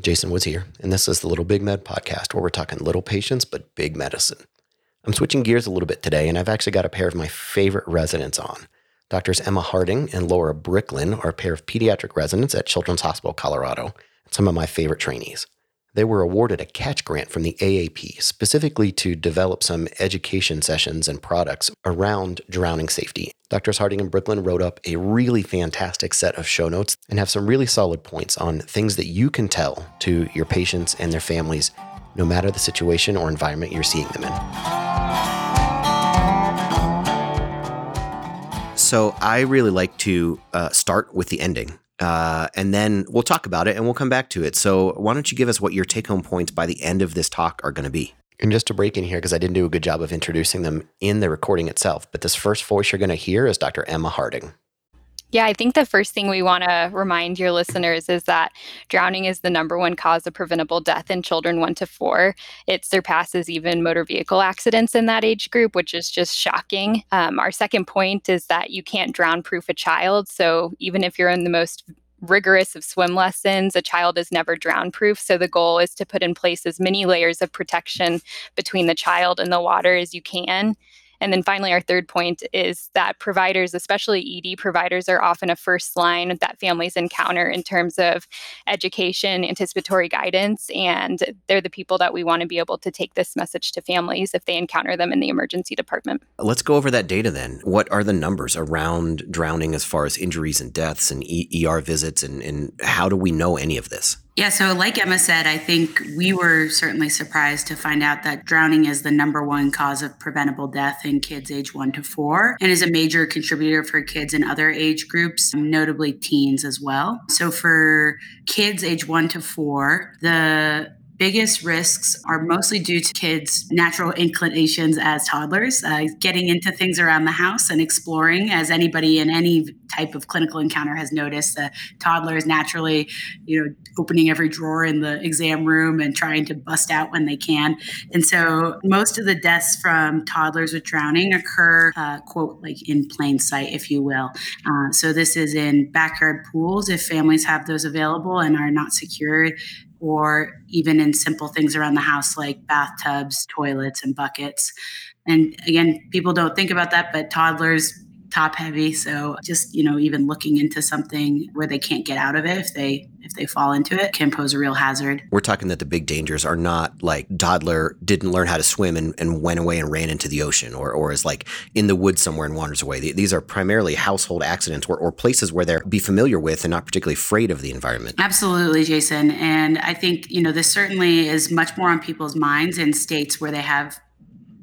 Jason Woods here, and this is the Little Big Med podcast where we're talking little patients but big medicine. I'm switching gears a little bit today, and I've actually got a pair of my favorite residents on. Doctors Emma Harding and Laura Bricklin are a pair of pediatric residents at Children's Hospital Colorado, and some of my favorite trainees. They were awarded a catch grant from the AAP specifically to develop some education sessions and products around drowning safety. Doctors Harding and Bricklin wrote up a really fantastic set of show notes and have some really solid points on things that you can tell to your patients and their families, no matter the situation or environment you're seeing them in. So, I really like to uh, start with the ending uh, and then we'll talk about it and we'll come back to it. So, why don't you give us what your take home points by the end of this talk are going to be? And just to break in here, because I didn't do a good job of introducing them in the recording itself, but this first voice you're going to hear is Dr. Emma Harding. Yeah, I think the first thing we want to remind your listeners is that drowning is the number one cause of preventable death in children one to four. It surpasses even motor vehicle accidents in that age group, which is just shocking. Um, our second point is that you can't drown proof a child. So even if you're in the most rigorous of swim lessons, a child is never drown proof. So the goal is to put in place as many layers of protection between the child and the water as you can. And then finally, our third point is that providers, especially ED providers, are often a first line that families encounter in terms of education, anticipatory guidance, and they're the people that we want to be able to take this message to families if they encounter them in the emergency department. Let's go over that data then. What are the numbers around drowning as far as injuries and deaths and ER visits, and, and how do we know any of this? Yeah, so like Emma said, I think we were certainly surprised to find out that drowning is the number one cause of preventable death in kids age one to four and is a major contributor for kids in other age groups, notably teens as well. So for kids age one to four, the biggest risks are mostly due to kids' natural inclinations as toddlers, uh, getting into things around the house and exploring. As anybody in any type of clinical encounter has noticed, the toddler is naturally, you know, opening every drawer in the exam room and trying to bust out when they can. And so, most of the deaths from toddlers with drowning occur, uh, quote, like in plain sight, if you will. Uh, so, this is in backyard pools if families have those available and are not secured or even in simple things around the house like bathtubs, toilets, and buckets. And again, people don't think about that, but toddlers top heavy. So just you know even looking into something where they can't get out of it if they if they fall into it can pose a real hazard. We're talking that the big dangers are not like toddler didn't learn how to swim and, and went away and ran into the ocean or, or is like in the woods somewhere and wanders away. These are primarily household accidents or, or places where they're be familiar with and not particularly afraid of the environment. Absolutely jason. And i think you know this certainly is much more on people's minds in states where they have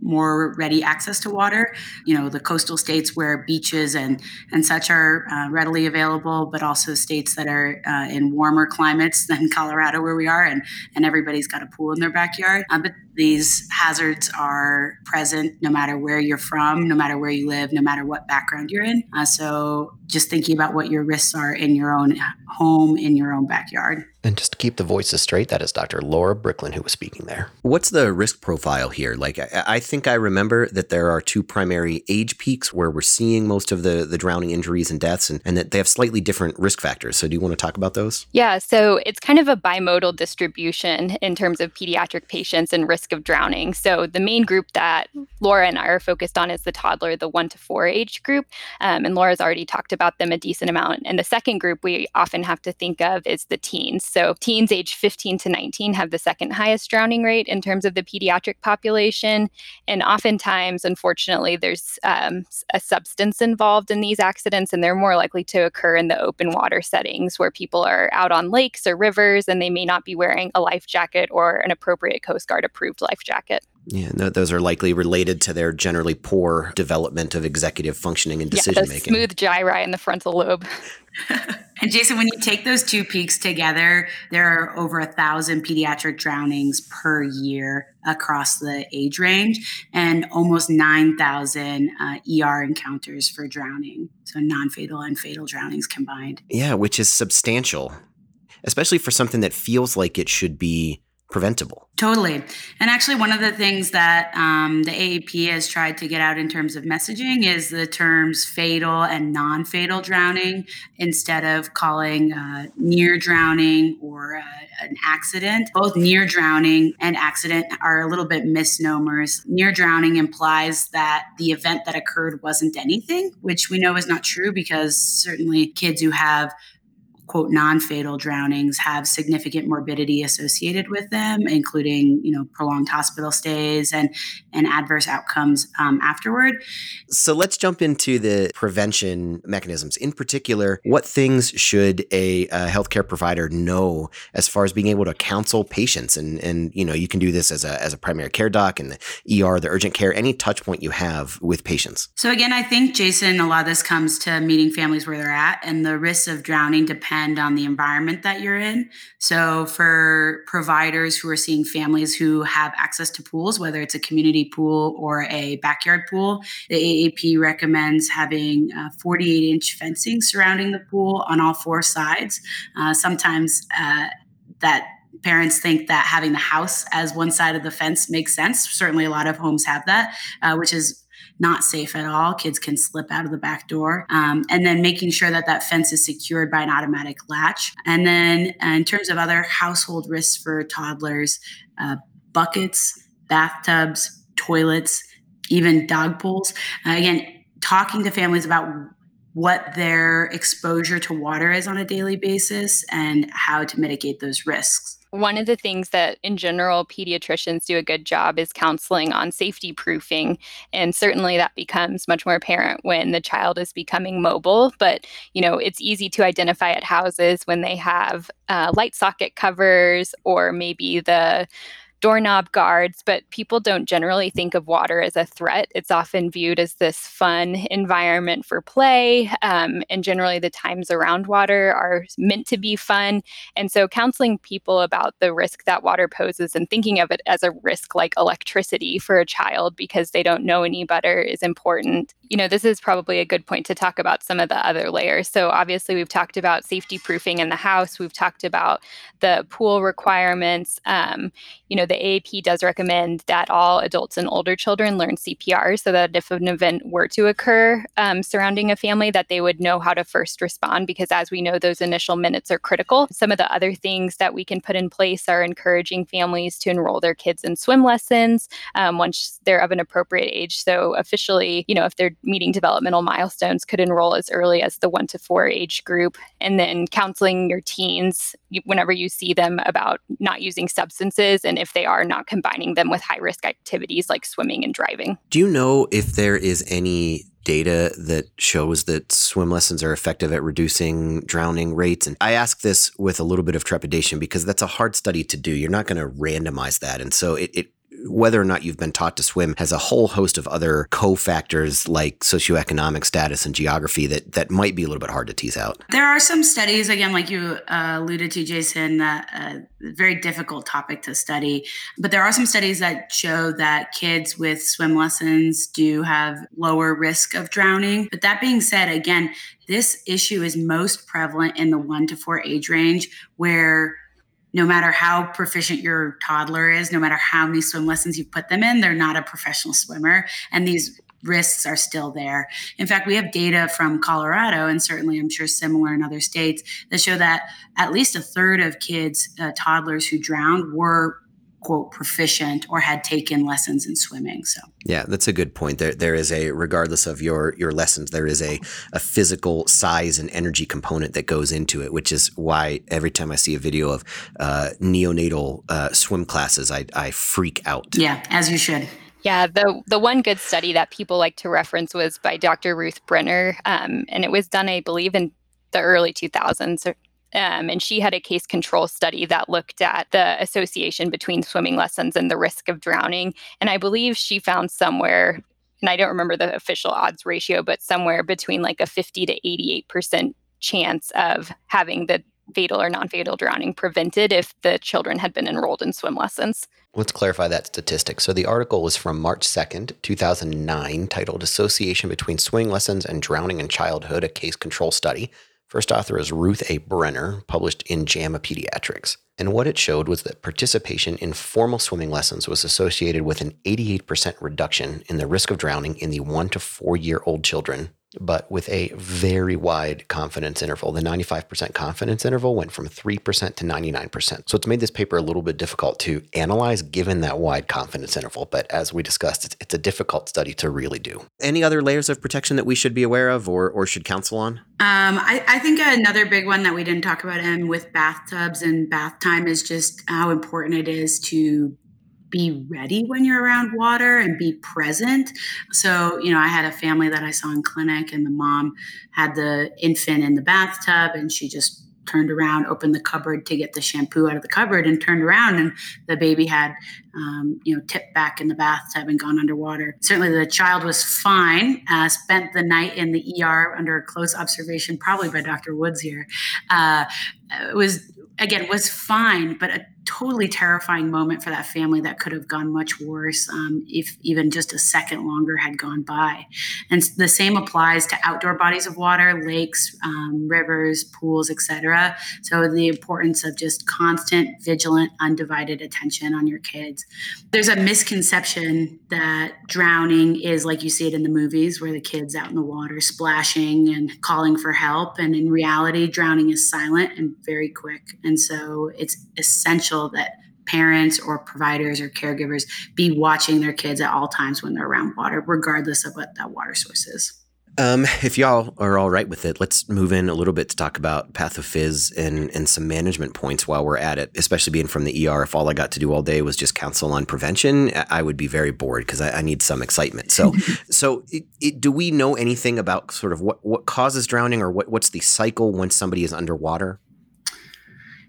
more ready access to water. You know, the coastal states where beaches and and such are uh, readily available, but also states that are uh, in warmer climates than Colorado, where we are, and and everybody's got a pool in their backyard. Uh, but these hazards are present no matter where you're from, no matter where you live, no matter what background you're in. Uh, so just thinking about what your risks are in your own home, in your own backyard. And just to keep the voices straight, that is Dr. Laura Bricklin who was speaking there. What's the risk profile here? Like, I, I, think I remember that there are two primary age peaks where we're seeing most of the, the drowning injuries and deaths, and, and that they have slightly different risk factors. So, do you want to talk about those? Yeah, so it's kind of a bimodal distribution in terms of pediatric patients and risk of drowning. So, the main group that Laura and I are focused on is the toddler, the one to four age group. Um, and Laura's already talked about them a decent amount. And the second group we often have to think of is the teens. So teens age 15 to 19 have the second highest drowning rate in terms of the pediatric population. And oftentimes, unfortunately, there's um, a substance involved in these accidents, and they're more likely to occur in the open water settings where people are out on lakes or rivers and they may not be wearing a life jacket or an appropriate Coast Guard approved life jacket. Yeah, those are likely related to their generally poor development of executive functioning and decision yeah, making. Smooth gyri in the frontal lobe. and Jason, when you take those two peaks together, there are over a thousand pediatric drownings per year across the age range, and almost nine thousand uh, ER encounters for drowning. So non-fatal and fatal drownings combined. Yeah, which is substantial, especially for something that feels like it should be preventable. Totally. And actually, one of the things that um, the AAP has tried to get out in terms of messaging is the terms fatal and non fatal drowning instead of calling uh, near drowning or uh, an accident. Both near drowning and accident are a little bit misnomers. Near drowning implies that the event that occurred wasn't anything, which we know is not true because certainly kids who have quote non-fatal drownings have significant morbidity associated with them including you know prolonged hospital stays and and adverse outcomes um, afterward. So let's jump into the prevention mechanisms. In particular what things should a, a healthcare provider know as far as being able to counsel patients? And and you know you can do this as a as a primary care doc and the er the urgent care any touch point you have with patients. So again i think jason a lot of this comes to meeting families where they're at and the risks of drowning depend depend on the environment that you're in. So, for providers who are seeing families who have access to pools, whether it's a community pool or a backyard pool, the AAP recommends having uh, 48 inch fencing surrounding the pool on all four sides. Uh, sometimes uh, that parents think that having the house as one side of the fence makes sense. Certainly, a lot of homes have that, uh, which is not safe at all. Kids can slip out of the back door. Um, and then making sure that that fence is secured by an automatic latch. And then uh, in terms of other household risks for toddlers, uh, buckets, bathtubs, toilets, even dog pools. Uh, again, talking to families about what their exposure to water is on a daily basis and how to mitigate those risks. One of the things that, in general, pediatricians do a good job is counseling on safety proofing. And certainly that becomes much more apparent when the child is becoming mobile. But, you know, it's easy to identify at houses when they have uh, light socket covers or maybe the doorknob guards, but people don't generally think of water as a threat. It's often viewed as this fun environment for play. Um, and generally, the times around water are meant to be fun. And so, counseling people about the risk that water poses and thinking of it as a risk like electricity for a child because they don't know any better is important. You know, this is probably a good point to talk about some of the other layers. So, obviously, we've talked about safety proofing in the house, we've talked about the pool requirements. Um, you know, the AAP does recommend that all adults and older children learn CPR so that if an event were to occur um, surrounding a family, that they would know how to first respond because as we know, those initial minutes are critical. Some of the other things that we can put in place are encouraging families to enroll their kids in swim lessons um, once they're of an appropriate age. So officially, you know, if they're meeting developmental milestones, could enroll as early as the one to four age group, and then counseling your teens whenever you see them about not using substances and if they are not combining them with high risk activities like swimming and driving. Do you know if there is any data that shows that swim lessons are effective at reducing drowning rates? And I ask this with a little bit of trepidation because that's a hard study to do. You're not going to randomize that. And so it, it whether or not you've been taught to swim has a whole host of other cofactors like socioeconomic status and geography that that might be a little bit hard to tease out. There are some studies, again, like you uh, alluded to, Jason, that uh, very difficult topic to study. But there are some studies that show that kids with swim lessons do have lower risk of drowning. But that being said, again, this issue is most prevalent in the one to four age range where no matter how proficient your toddler is, no matter how many swim lessons you put them in, they're not a professional swimmer. And these risks are still there. In fact, we have data from Colorado, and certainly I'm sure similar in other states, that show that at least a third of kids, uh, toddlers who drowned, were quote proficient or had taken lessons in swimming so. Yeah that's a good point. There there is a regardless of your your lessons there is a a physical size and energy component that goes into it which is why every time i see a video of uh, neonatal uh, swim classes I, I freak out. Yeah as you should. Yeah, the the one good study that people like to reference was by Dr. Ruth Brenner, um, and it was done, I believe, in the early 2000s um, and she had a case control study that looked at the association between swimming lessons and the risk of drowning. And I believe she found somewhere, and I don't remember the official odds ratio, but somewhere between like a 50 to 88% chance of having the fatal or non fatal drowning prevented if the children had been enrolled in swim lessons. Let's clarify that statistic. So the article was from March 2nd, 2009, titled Association Between Swimming Lessons and Drowning in Childhood, a Case Control Study First author is Ruth A. Brenner, published in JAMA Pediatrics. And what it showed was that participation in formal swimming lessons was associated with an 88% reduction in the risk of drowning in the one to four year old children but with a very wide confidence interval. The 95% confidence interval went from 3% to 99%. So it's made this paper a little bit difficult to analyze given that wide confidence interval. But as we discussed, it's, it's a difficult study to really do. Any other layers of protection that we should be aware of or, or should counsel on? Um, I, I, think another big one that we didn't talk about, and with bathtubs and bath time, is just how important it is to be ready when you're around water and be present. So, you know, I had a family that I saw in clinic, and the mom had the infant in the bathtub, and she just turned around, opened the cupboard to get the shampoo out of the cupboard, and turned around, and the baby had, um, you know, tipped back in the bathtub and gone underwater. Certainly, the child was fine. Uh, spent the night in the ER under close observation, probably by Dr. Woods here. Uh, was again was fine, but a totally terrifying moment for that family that could have gone much worse um, if even just a second longer had gone by. And the same applies to outdoor bodies of water, lakes, um, rivers, pools, etc. So the importance of just constant, vigilant, undivided attention on your kids. There's a misconception that drowning is like you see it in the movies, where the kids out in the water splashing and calling for help. And in reality, drowning is silent and very quick. And so it's essential essential that parents or providers or caregivers be watching their kids at all times when they're around water, regardless of what that water source is. Um, if y'all are all right with it, let's move in a little bit to talk about pathophys and, and some management points while we're at it, especially being from the ER. If all I got to do all day was just counsel on prevention, I would be very bored because I, I, need some excitement. So, so it, it, do we know anything about sort of what, what causes drowning or what, what's the cycle when somebody is underwater?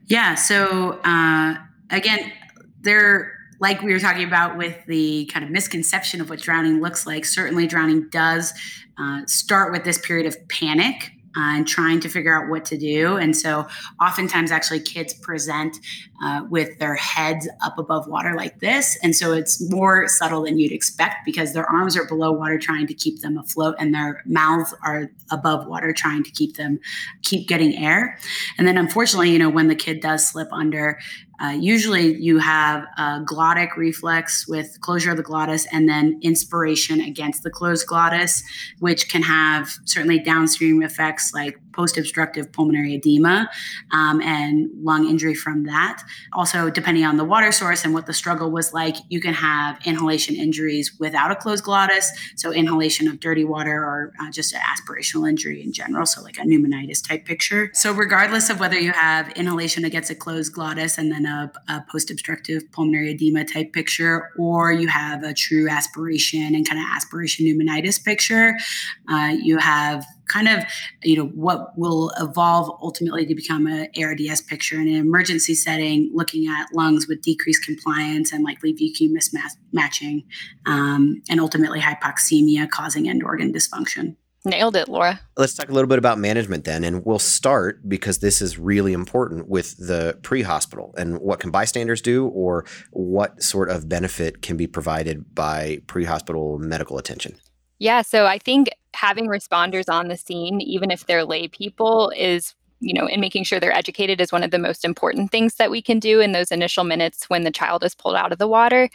Yeah. So uh, again, they're like we were talking about with the kind of misconception of what drowning looks like. Certainly, drowning does uh, start with this period of panic uh, and trying to figure out what to do. And so, oftentimes, actually, kids present uh, with their heads up above water like this. And so, it's more subtle than you'd expect because their arms are below water trying to keep them afloat, and their mouths are above water trying to keep them keep getting air. And then, unfortunately, you know, when the kid does slip under, uh, usually you have a glottic reflex with closure of the glottis and then inspiration against the closed glottis, which can have certainly downstream effects like post obstructive pulmonary edema um, and lung injury from that. Also, depending on the water source and what the struggle was like, you can have inhalation injuries without a closed glottis. So, inhalation of dirty water or uh, just an aspirational injury in general. So, like a pneumonitis type picture. So, regardless of whether you have inhalation against a closed glottis and then a, a post obstructive pulmonary edema type picture, or you have a true aspiration and kind of aspiration pneumonitis picture, uh, you have kind of you know what will evolve ultimately to become an ARDS picture in an emergency setting, looking at lungs with decreased compliance and likely VQ mismatching, um, and ultimately hypoxemia causing end organ dysfunction. Nailed it, Laura. Let's talk a little bit about management then. And we'll start because this is really important with the pre hospital and what can bystanders do or what sort of benefit can be provided by pre hospital medical attention. Yeah, so I think having responders on the scene, even if they're lay people, is you know, and making sure they're educated is one of the most important things that we can do in those initial minutes when the child is pulled out of the water.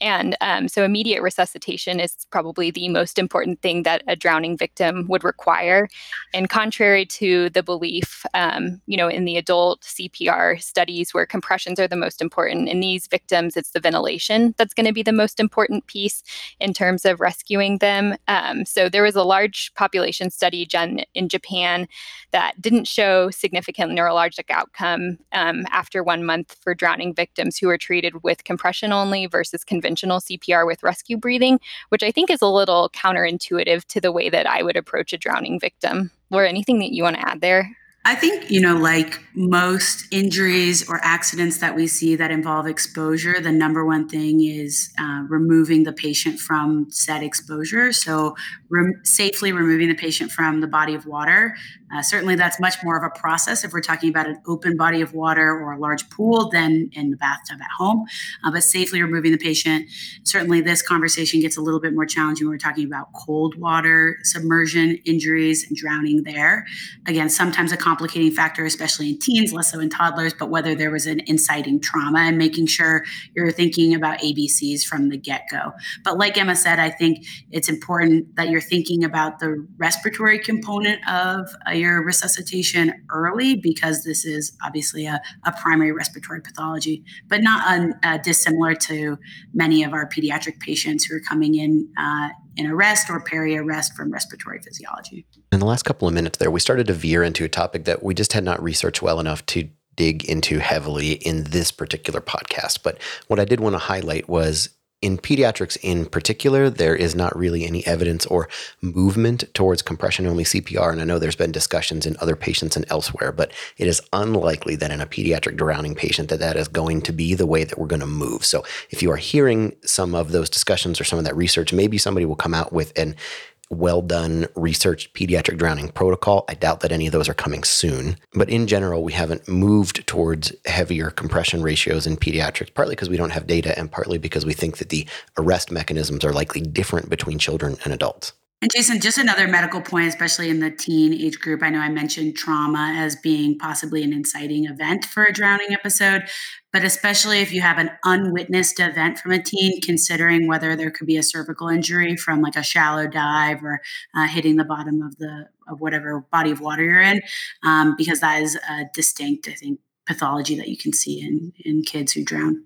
And um, so immediate resuscitation is probably the most important thing that a drowning victim would require. And contrary to the belief, um, you know, in the adult CPR studies where compressions are the most important, in these victims, it's the ventilation that's going to be the most important piece in terms of rescuing them. Um, so there was a large population study done in Japan that didn't show significant neurologic outcome um, after one month for drowning victims who were treated with compression only versus conventional conventional CPR with rescue breathing, which I think is a little counterintuitive to the way that I would approach a drowning victim. Laura, anything that you want to add there? I think, you know, like most injuries or accidents that we see that involve exposure, the number one thing is uh, removing the patient from said exposure. So, re- safely removing the patient from the body of water Uh, certainly, that's much more of a process if we're talking about an open body of water or a large pool than in the bathtub at home. Uh, but safely removing the patient, certainly, this conversation gets a little bit more challenging. When we're talking about cold water submersion injuries and drowning there. Again, sometimes a complicating factor, especially in teens, less so in toddlers, but whether there was an inciting trauma and making sure you're thinking about ABCs from the get go. But like Emma said, I think it's important that you're thinking about the respiratory component of resuscitation early because this is obviously a, a primary respiratory pathology, but not un, uh, dissimilar to many of our pediatric patients who are coming in uh, in arrest or peri-arrest from respiratory physiology. In the last couple of minutes there, we started to veer into a topic that we just had not researched well enough to dig into heavily in this particular podcast. But what I did want to highlight was in pediatrics in particular, there is not really any evidence or movement towards compression only CPR. And I know there's been discussions in other patients and elsewhere, but it is unlikely that in a pediatric drowning patient that that is going to be the way that we're going to move. So if you are hearing some of those discussions or some of that research, maybe somebody will come out with an well done researched pediatric drowning protocol. I doubt that any of those are coming soon. But in general, we haven't moved towards heavier compression ratios in pediatrics, partly because we don't have data and partly because we think that the arrest mechanisms are likely different between children and adults. And Jason, just another medical point, especially in the teen age group. I know I mentioned trauma as being possibly an inciting event for a drowning episode, but especially if you have an unwitnessed event from a teen, considering whether there could be a cervical injury from like a shallow dive or uh, hitting the bottom of the of whatever body of water you're in, um, because that is a distinct, I think, pathology that you can see in in kids who drown.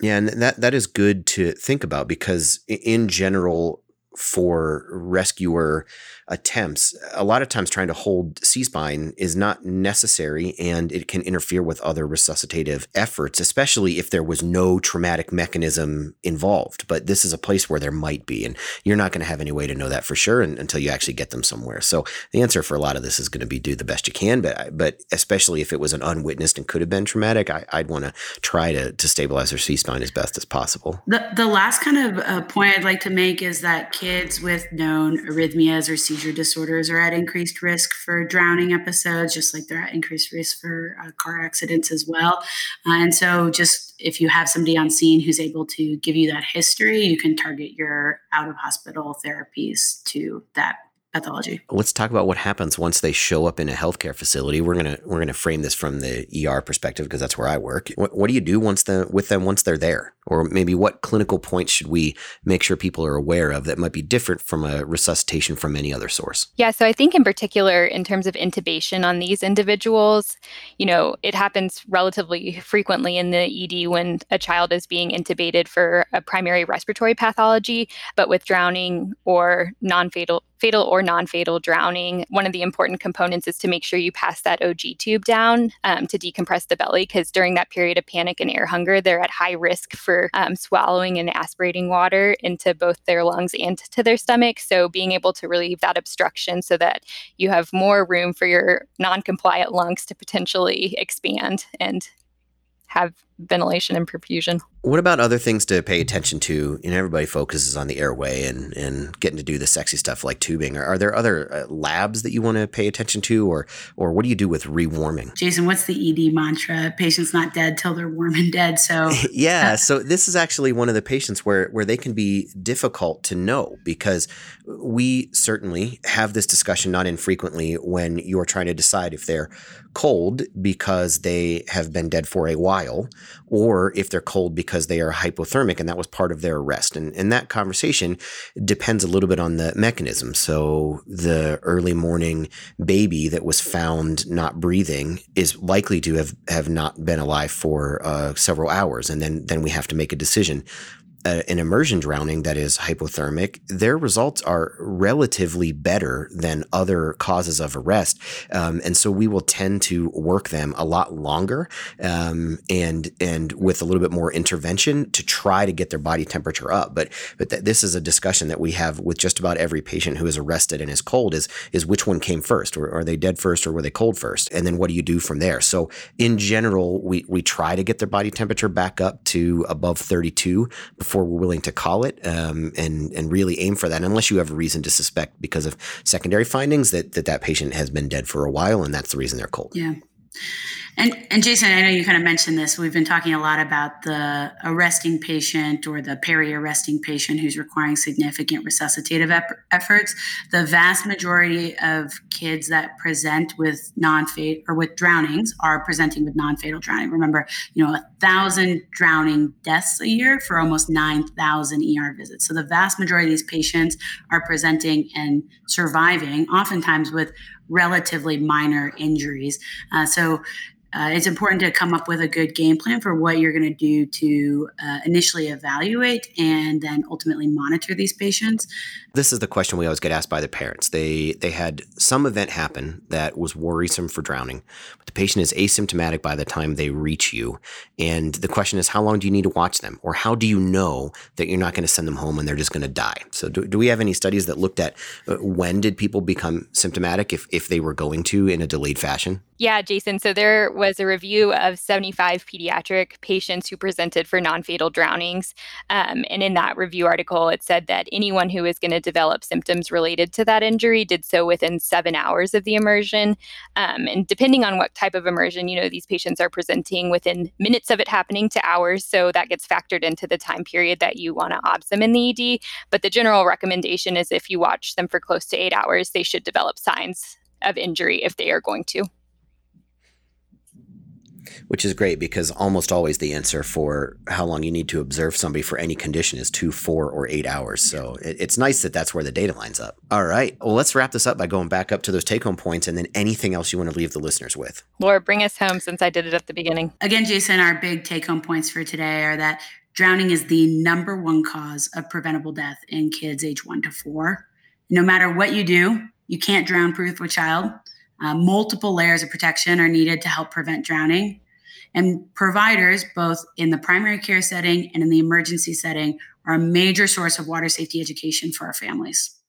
Yeah, and that that is good to think about because in general, for rescuer attempts, a lot of times trying to hold C spine is not necessary and it can interfere with other resuscitative efforts, especially if there was no traumatic mechanism involved. But this is a place where there might be, and you're not going to have any way to know that for sure until you actually get them somewhere. So the answer for a lot of this is going to be do the best you can, but but especially if it was an unwitnessed and could have been traumatic, I, would want to try to to stabilize their C spine as best as possible. The the last kind of uh, point I'd like to make is that kids with known arrhythmias or seizures seizure disorders are at increased risk for drowning episodes, just like they're at increased risk for uh, car accidents as well. Uh, and so, just if you have somebody on scene who's able to give you that history, you can target your out of hospital therapies to that pathology. Let's talk about what happens once they show up in a healthcare facility. We're gonna we're gonna frame this from the ER perspective because that's where I work. What, what do you do once the with them once they're there? Or maybe what clinical points should we make sure people are aware of that might be different from a resuscitation from any other source? Yeah, so I think in particular, in terms of intubation on these individuals, you know, it happens relatively frequently in the ED when a child is being intubated for a primary respiratory pathology, but with drowning or non fatal fatal or non-fatal drowning, one of the important components is to make sure you pass that OG tube down um, to decompress the belly, because during that period of panic and air hunger, they're at high risk for um, swallowing and aspirating water into both their lungs and to their stomach. So being able to relieve that obstruction so that you have more room for your non-compliant lungs to potentially expand and have ventilation and perfusion. What about other things to pay attention to? You know, everybody focuses on the airway and, and getting to do the sexy stuff like tubing. Are, are there other uh, labs that you want to pay attention to, or or what do you do with rewarming? Jason, what's the ED mantra? Patients not dead till they're warm and dead. So yeah, so this is actually one of the patients where where they can be difficult to know because we certainly have this discussion not infrequently when you are trying to decide if they're cold because they have been dead for a while or if they're cold because they are hypothermic and that was part of their arrest. And, and that conversation depends a little bit on the mechanism. So the early morning baby that was found not breathing is likely to have, have not been alive for uh, several hours. And then, then we have to make a decision a, an immersion drowning that is hypothermic, their results are relatively better than other causes of arrest, um, and so we will tend to work them a lot longer um, and and with a little bit more intervention to try to get their body temperature up. But but th- this is a discussion that we have with just about every patient who is arrested and is cold is is which one came first, or are they dead first, or were they cold first, and then what do you do from there? So in general, we we try to get their body temperature back up to above 32 before we're willing to call it um, and and really aim for that, unless you have a reason to suspect because of secondary findings that that that patient has been dead for a while and that's the reason they're cold. Yeah. And, and Jason, I know you kind of mentioned this. We've been talking a lot about the arresting patient or the peri-arresting patient who's requiring significant resuscitative ep- efforts. The vast majority of kids that present with non-fatal or with drownings are presenting with non-fatal drowning. Remember, you know, a thousand drowning deaths a year for almost nine thousand ER visits. So the vast majority of these patients are presenting and surviving, oftentimes with relatively minor injuries. Uh, so uh, it's important to come up with a good game plan for what you're going to do to uh, initially evaluate and then ultimately monitor these patients. This is the question we always get asked by the parents. They they had some event happen that was worrisome for drowning, but the patient is asymptomatic by the time they reach you. And the question is, how long do you need to watch them, or how do you know that you're not going to send them home and they're just going to die? So, do, do we have any studies that looked at uh, when did people become symptomatic if if they were going to in a delayed fashion? Yeah, Jason. So there was a review of 75 pediatric patients who presented for non fatal drownings. Um, and in that review article, it said that anyone who is going to develop symptoms related to that injury did so within seven hours of the immersion. Um, and depending on what type of immersion, you know, these patients are presenting within minutes of it happening to hours. So that gets factored into the time period that you want to obs them in the ED. But the general recommendation is if you watch them for close to eight hours, they should develop signs of injury if they are going to which is great because almost always the answer for how long you need to observe somebody for any condition is two, four, or eight hours. So it, it's nice that that's where the data lines up. All right. Well, let's wrap this up by going back up to those take home points and then anything else you want to leave the listeners with. Laura, bring us home since I did it at the beginning. Again, Jason, our big take home points for today are that drowning is the number one cause of preventable death in kids age one to four. No matter what you do, you can't drown proof a child. Uh, multiple layers of protection are needed to help prevent drowning. And providers, both in the primary care setting and in the emergency setting, are a major source of water safety education for our families.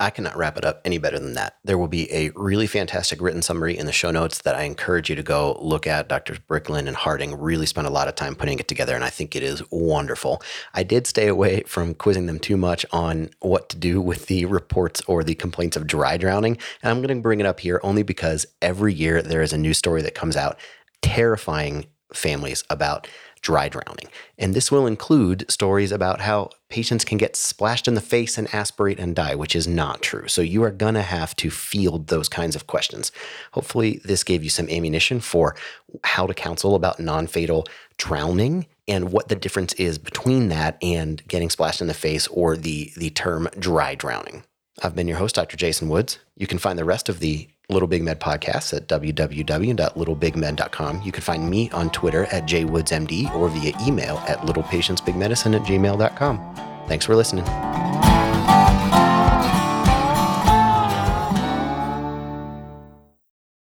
I cannot wrap it up any better than that. There will be a really fantastic written summary in the show notes that I encourage you to go look at. Drs. Bricklin and Harding really spent a lot of time putting it together, and I think it is wonderful. I did stay away from quizzing them too much on what to do with the reports or the complaints of dry drowning, and I'm going to bring it up here only because every year there is a new story that comes out terrifying families about dry drowning. And this will include stories about how patients can get splashed in the face and aspirate and die, which is not true. So you are going to have to field those kinds of questions. Hopefully, this gave you some ammunition for how to counsel about non fatal drowning and what the difference is between that and getting splashed in the face or the, the term dry drowning. I've been your host, Dr. Jason Woods. You can find the rest of the Little Big Med podcast at www.littlebigmed.com. You can find me on Twitter at jwoodsmd or via email at littlepatientsbigmedicine at gmail.com. Thanks for listening.